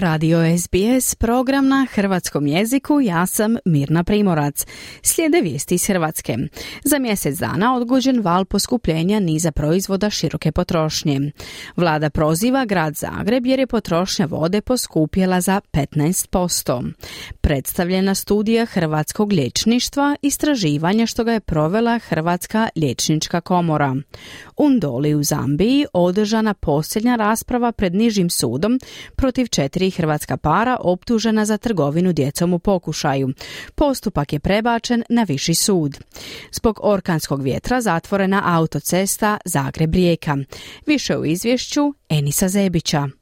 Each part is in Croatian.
Radio SBS, program na hrvatskom jeziku, ja sam Mirna Primorac. Slijede vijesti iz Hrvatske. Za mjesec dana odgođen val poskupljenja niza proizvoda široke potrošnje. Vlada proziva grad Zagreb jer je potrošnja vode poskupjela za 15%. Predstavljena studija Hrvatskog liječništva, istraživanja što ga je provela Hrvatska liječnička komora. U Ndoli u Zambiji održana posljednja rasprava pred nižim sudom protiv četiri hrvatska para optužena za trgovinu djecom u pokušaju. Postupak je prebačen na viši sud. Zbog orkanskog vjetra zatvorena autocesta Zagreb-Rijeka. Više u izvješću Enisa Zebića.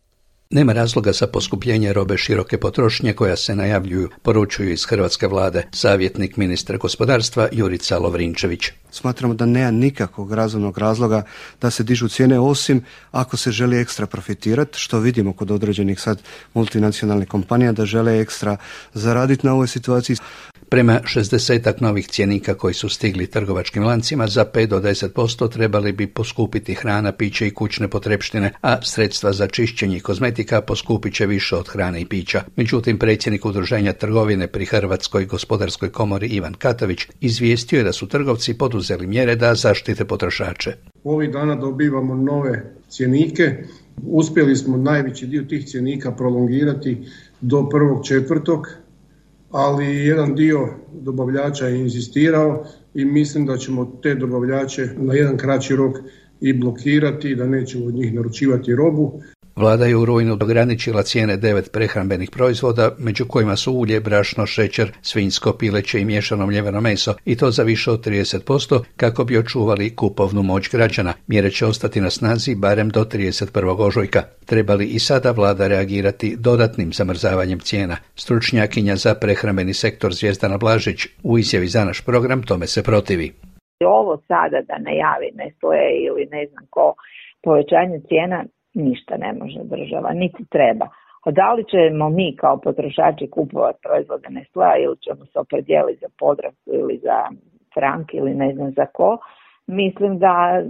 Nema razloga za poskupljenje robe široke potrošnje koja se najavljuju, poručuju iz hrvatske vlade savjetnik ministra gospodarstva Jurica Lovrinčević. Smatramo da nema nikakvog razumnog razloga da se dižu cijene osim ako se želi ekstra profitirati, što vidimo kod određenih sad multinacionalnih kompanija da žele ekstra zaraditi na ovoj situaciji. Prema 60 novih cjenika koji su stigli trgovačkim lancima za 5 do 10% trebali bi poskupiti hrana, piće i kućne potrepštine, a sredstva za čišćenje i kozmetika poskupit će više od hrane i pića. Međutim, predsjednik udruženja trgovine pri Hrvatskoj gospodarskoj komori Ivan Katović izvijestio je da su trgovci poduzeli mjere da zaštite potrošače. Ovih dana dobivamo nove cjenike. Uspjeli smo najveći dio tih cjenika prolongirati do prvog četvrtog ali jedan dio dobavljača je inzistirao i mislim da ćemo te dobavljače na jedan kraći rok i blokirati, da nećemo od njih naručivati robu. Vlada je u rujnu ograničila cijene devet prehrambenih proizvoda, među kojima su ulje, brašno, šećer, svinjsko, pileće i miješano mljeveno meso, i to za više od 30%, kako bi očuvali kupovnu moć građana. Mjere će ostati na snazi barem do 31. ožujka. Trebali i sada vlada reagirati dodatnim zamrzavanjem cijena. Stručnjakinja za prehrambeni sektor Zvijezdana Blažić u izjavi za naš program tome se protivi. Ovo sada da najavi Nestle ili ne znam ko povećanje cijena ništa ne može država, niti treba. A da li ćemo mi kao potrošači kupovati proizvode Nestlea ili ćemo se opredijeliti za Podravku ili za Frank ili ne znam za ko, mislim da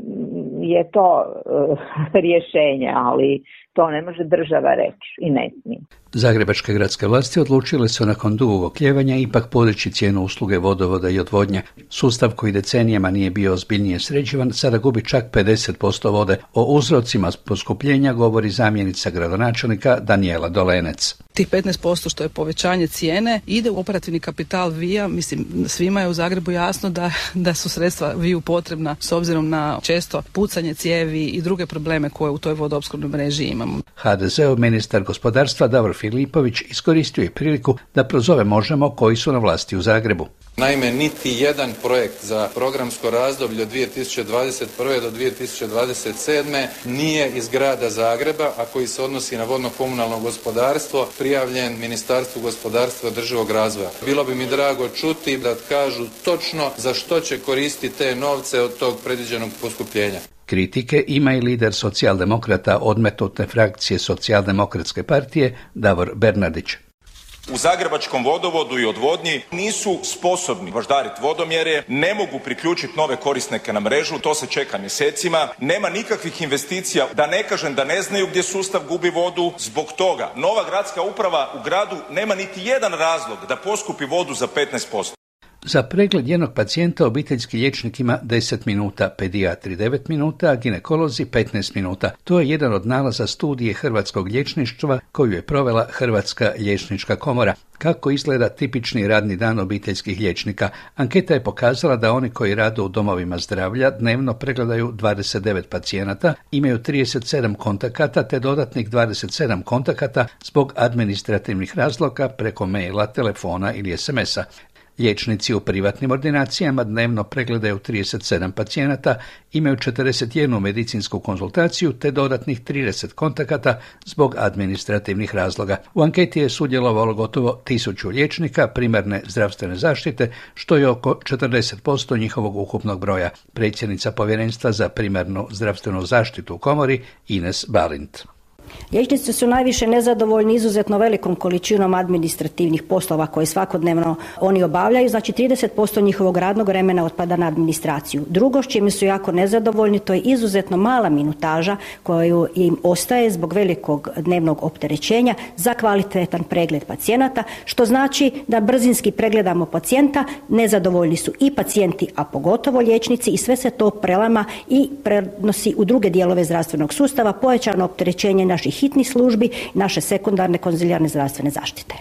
je to uh, rješenje, ali to ne može država reći i ne smije. Zagrebačke gradske vlasti odlučile su nakon dugog okljevanja ipak podići cijenu usluge vodovoda i odvodnje. Sustav koji decenijama nije bio ozbiljnije sređivan sada gubi čak 50% vode. O uzrocima poskupljenja govori zamjenica gradonačelnika Daniela Dolenec. Tih 15% što je povećanje cijene ide u operativni kapital VIA. Mislim, svima je u Zagrebu jasno da, da su sredstva VIU potrebna s obzirom na često pucanje cijevi i druge probleme koje u toj vodoopskrbnoj mreži imamo. HDZ-ov ministar gospodarstva Davor Filipović iskoristio je priliku da prozove Možemo koji su na vlasti u Zagrebu. Naime, niti jedan projekt za programsko razdoblje od 2021. do 2027. nije iz grada Zagreba, a koji se odnosi na vodno-komunalno gospodarstvo, prijavljen Ministarstvu gospodarstva održivog razvoja. Bilo bi mi drago čuti da kažu točno za što će koristiti te novce od tog predviđenog poskupljenja. Kritike ima i lider socijaldemokrata odmetnute frakcije socijaldemokratske partije Davor Bernardić. U Zagrebačkom vodovodu i odvodnji nisu sposobni baždariti vodomjere, ne mogu priključiti nove korisnike na mrežu, to se čeka mjesecima, nema nikakvih investicija, da ne kažem da ne znaju gdje sustav gubi vodu, zbog toga nova gradska uprava u gradu nema niti jedan razlog da poskupi vodu za 15%. Za pregled jednog pacijenta obiteljski liječnik ima 10 minuta, pedijatri 9 minuta, a ginekolozi 15 minuta. To je jedan od nalaza studije hrvatskog liječništva koju je provela Hrvatska liječnička komora. Kako izgleda tipični radni dan obiteljskih liječnika? Anketa je pokazala da oni koji rade u domovima zdravlja dnevno pregledaju 29 pacijenata, imaju 37 kontakata te dodatnih 27 kontakata zbog administrativnih razloga preko maila, telefona ili SMS-a. Liječnici u privatnim ordinacijama dnevno pregledaju 37 pacijenata, imaju 41 medicinsku konzultaciju te dodatnih 30 kontakata zbog administrativnih razloga. U anketi je sudjelovalo gotovo tisuću liječnika primarne zdravstvene zaštite, što je oko 40% njihovog ukupnog broja. Predsjednica povjerenstva za primarnu zdravstvenu zaštitu u komori Ines Balint. Liječnici su najviše nezadovoljni izuzetno velikom količinom administrativnih poslova koje svakodnevno oni obavljaju, znači 30% njihovog radnog vremena otpada na administraciju. Drugo s čime su jako nezadovoljni to je izuzetno mala minutaža koju im ostaje zbog velikog dnevnog opterećenja za kvalitetan pregled pacijenata, što znači da brzinski pregledamo pacijenta, nezadovoljni su i pacijenti, a pogotovo liječnici i sve se to prelama i prenosi u druge dijelove zdravstvenog sustava, pojačano opterećenje naših hitnih službi, naše sekundarne konzilijarne zdravstvene zaštite.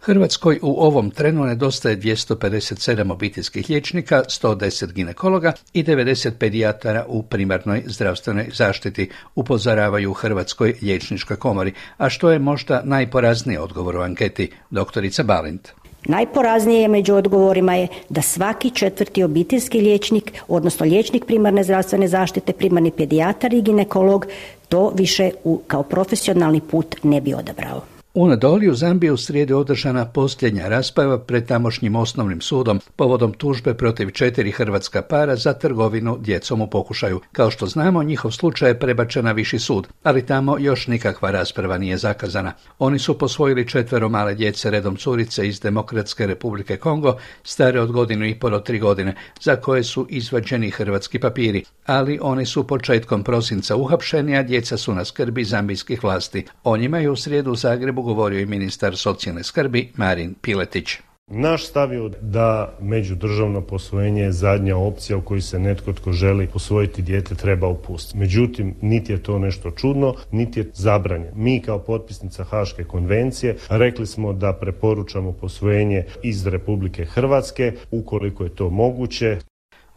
Hrvatskoj u ovom trenu nedostaje 257 obiteljskih liječnika, 110 ginekologa i 90 pedijatara u primarnoj zdravstvenoj zaštiti, upozoravaju u Hrvatskoj liječničkoj komori, a što je možda najporazniji odgovor u anketi, doktorica Balint. Najporaznije među odgovorima je da svaki četvrti obiteljski liječnik, odnosno liječnik primarne zdravstvene zaštite, primarni pedijatar i ginekolog to više u, kao profesionalni put ne bi odabrao. U Nadolju u Zambiji u srijedi održana posljednja rasprava pred tamošnjim osnovnim sudom povodom tužbe protiv četiri hrvatska para za trgovinu djecom u pokušaju. Kao što znamo, njihov slučaj je prebačen na viši sud, ali tamo još nikakva rasprava nije zakazana. Oni su posvojili četvero male djece redom curice iz Demokratske republike Kongo, stare od godinu i pol do tri godine, za koje su izvađeni hrvatski papiri, ali oni su početkom prosinca uhapšeni, a djeca su na skrbi zambijskih vlasti. O njima je u srijedu u Zagrebu govorio i ministar socijalne skrbi Marin Piletić. Naš stav je da međudržavno posvojenje je zadnja opcija u kojoj se netko tko želi posvojiti dijete treba upustiti. Međutim, niti je to nešto čudno, niti je zabranjen. Mi kao potpisnica Haške konvencije rekli smo da preporučamo posvojenje iz Republike Hrvatske ukoliko je to moguće.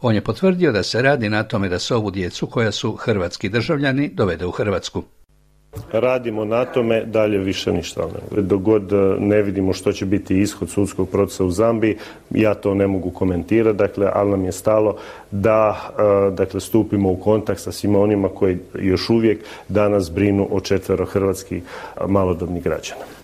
On je potvrdio da se radi na tome da se ovu djecu koja su hrvatski državljani dovede u Hrvatsku. Radimo na tome, dalje više ništa. Dok god e, ne vidimo što će biti ishod sudskog procesa u Zambiji, ja to ne mogu komentirati, dakle, ali nam je stalo da e, dakle, stupimo u kontakt sa svima onima koji još uvijek danas brinu o četvero hrvatskih malodobnih građana.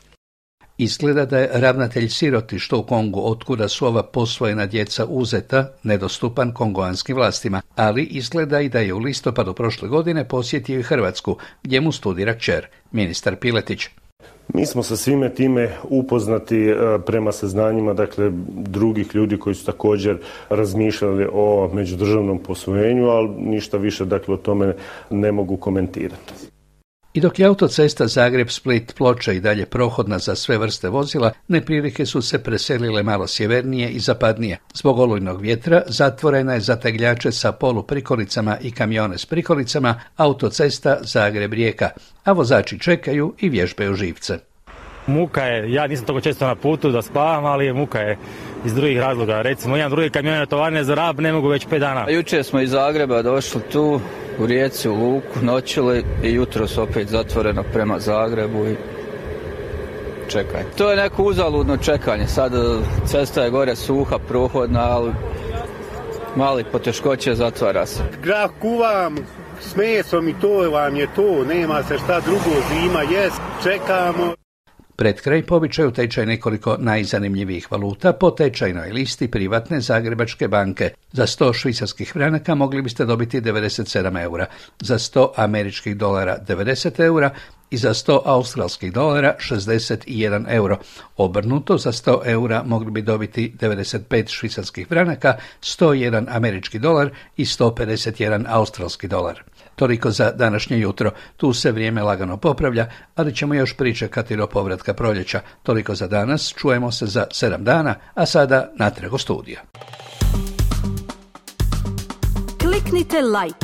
Izgleda da je ravnatelj sirotišta u Kongu, otkuda su ova posvojena djeca uzeta, nedostupan kongoanskim vlastima, ali izgleda i da je u listopadu prošle godine posjetio i Hrvatsku, gdje mu studira čer, ministar Piletić. Mi smo sa svime time upoznati e, prema saznanjima dakle, drugih ljudi koji su također razmišljali o međudržavnom posvojenju, ali ništa više dakle, o tome ne mogu komentirati. I dok je autocesta Zagreb-Split ploča i dalje prohodna za sve vrste vozila, neprilike su se preselile malo sjevernije i zapadnije. Zbog olujnog vjetra zatvorena je za tegljače sa poluprikolicama i kamione s prikolicama autocesta Zagreb-Rijeka, a vozači čekaju i vježbaju živce. Muka je, ja nisam toliko često na putu da spavam, ali muka je iz drugih razloga. Recimo, imam drugi kamion tovarne za rab, ne mogu već pet dana. Jučer smo iz Zagreba došli tu, u Rijeci, u Luku, noćili i jutro su opet zatvoreno prema Zagrebu i čekaj. To je neko uzaludno čekanje. Sad e, cesta je gore suha, prohodna, ali mali poteškoće zatvara se. Grah kuvam s mesom i to vam je to, nema se šta drugo, zima jest, čekamo. Pred kraj povičaju tečaj nekoliko najzanimljivijih valuta po tečajnoj listi privatne Zagrebačke banke. Za 100 švicarskih franaka mogli biste dobiti 97 eura, za 100 američkih dolara 90 eura i za 100 australskih dolara 61 euro. Obrnuto za 100 eura mogli bi dobiti 95 švicarskih franaka, 101 američki dolar i 151 australski dolar. Toliko za današnje jutro. Tu se vrijeme lagano popravlja, ali ćemo još pričekati do povratka proljeća. Toliko za danas. Čujemo se za sedam dana, a sada natrag u studija. Kliknite like,